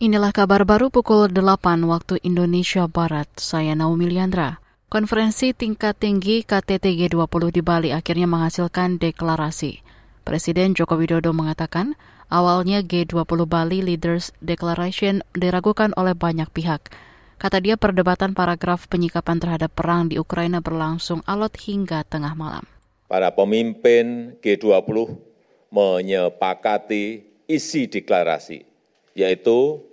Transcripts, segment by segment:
Inilah kabar baru pukul 8 waktu Indonesia Barat. Saya Naomi Liandra. Konferensi tingkat tinggi KTT G20 di Bali akhirnya menghasilkan deklarasi. Presiden Joko Widodo mengatakan, awalnya G20 Bali Leaders Declaration diragukan oleh banyak pihak. Kata dia perdebatan paragraf penyikapan terhadap perang di Ukraina berlangsung alot hingga tengah malam. Para pemimpin G20 menyepakati isi deklarasi, yaitu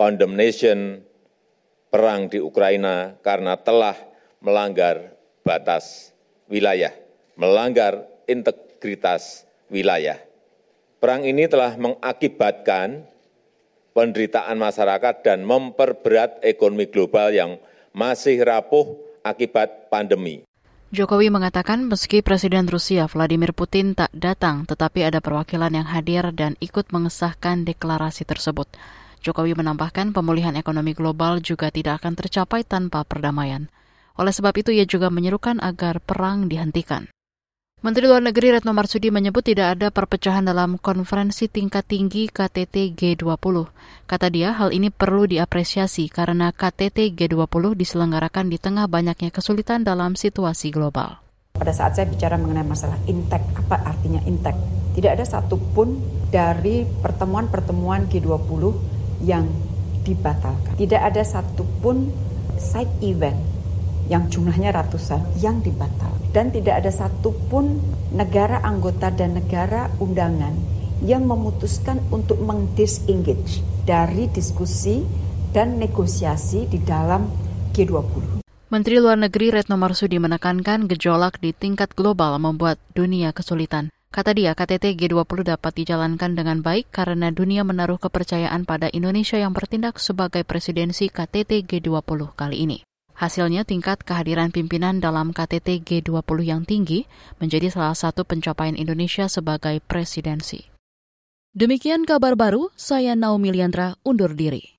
condemnation perang di Ukraina karena telah melanggar batas wilayah, melanggar integritas wilayah. Perang ini telah mengakibatkan penderitaan masyarakat dan memperberat ekonomi global yang masih rapuh akibat pandemi. Jokowi mengatakan meski Presiden Rusia Vladimir Putin tak datang, tetapi ada perwakilan yang hadir dan ikut mengesahkan deklarasi tersebut. Jokowi menambahkan pemulihan ekonomi global juga tidak akan tercapai tanpa perdamaian. Oleh sebab itu, ia juga menyerukan agar perang dihentikan. Menteri Luar Negeri Retno Marsudi menyebut tidak ada perpecahan dalam konferensi tingkat tinggi KTT G20. Kata dia, hal ini perlu diapresiasi karena KTT G20 diselenggarakan di tengah banyaknya kesulitan dalam situasi global. Pada saat saya bicara mengenai masalah intek, apa artinya intek? Tidak ada satupun dari pertemuan-pertemuan G20 yang dibatalkan. Tidak ada satupun side event yang jumlahnya ratusan yang dibatalkan. Dan tidak ada satupun negara anggota dan negara undangan yang memutuskan untuk mengdisengage dari diskusi dan negosiasi di dalam G20. Menteri Luar Negeri Retno Marsudi menekankan gejolak di tingkat global membuat dunia kesulitan. Kata dia, KTT G20 dapat dijalankan dengan baik karena dunia menaruh kepercayaan pada Indonesia yang bertindak sebagai presidensi KTT G20 kali ini. Hasilnya tingkat kehadiran pimpinan dalam KTT G20 yang tinggi menjadi salah satu pencapaian Indonesia sebagai presidensi. Demikian kabar baru, saya Naomi Liandra undur diri.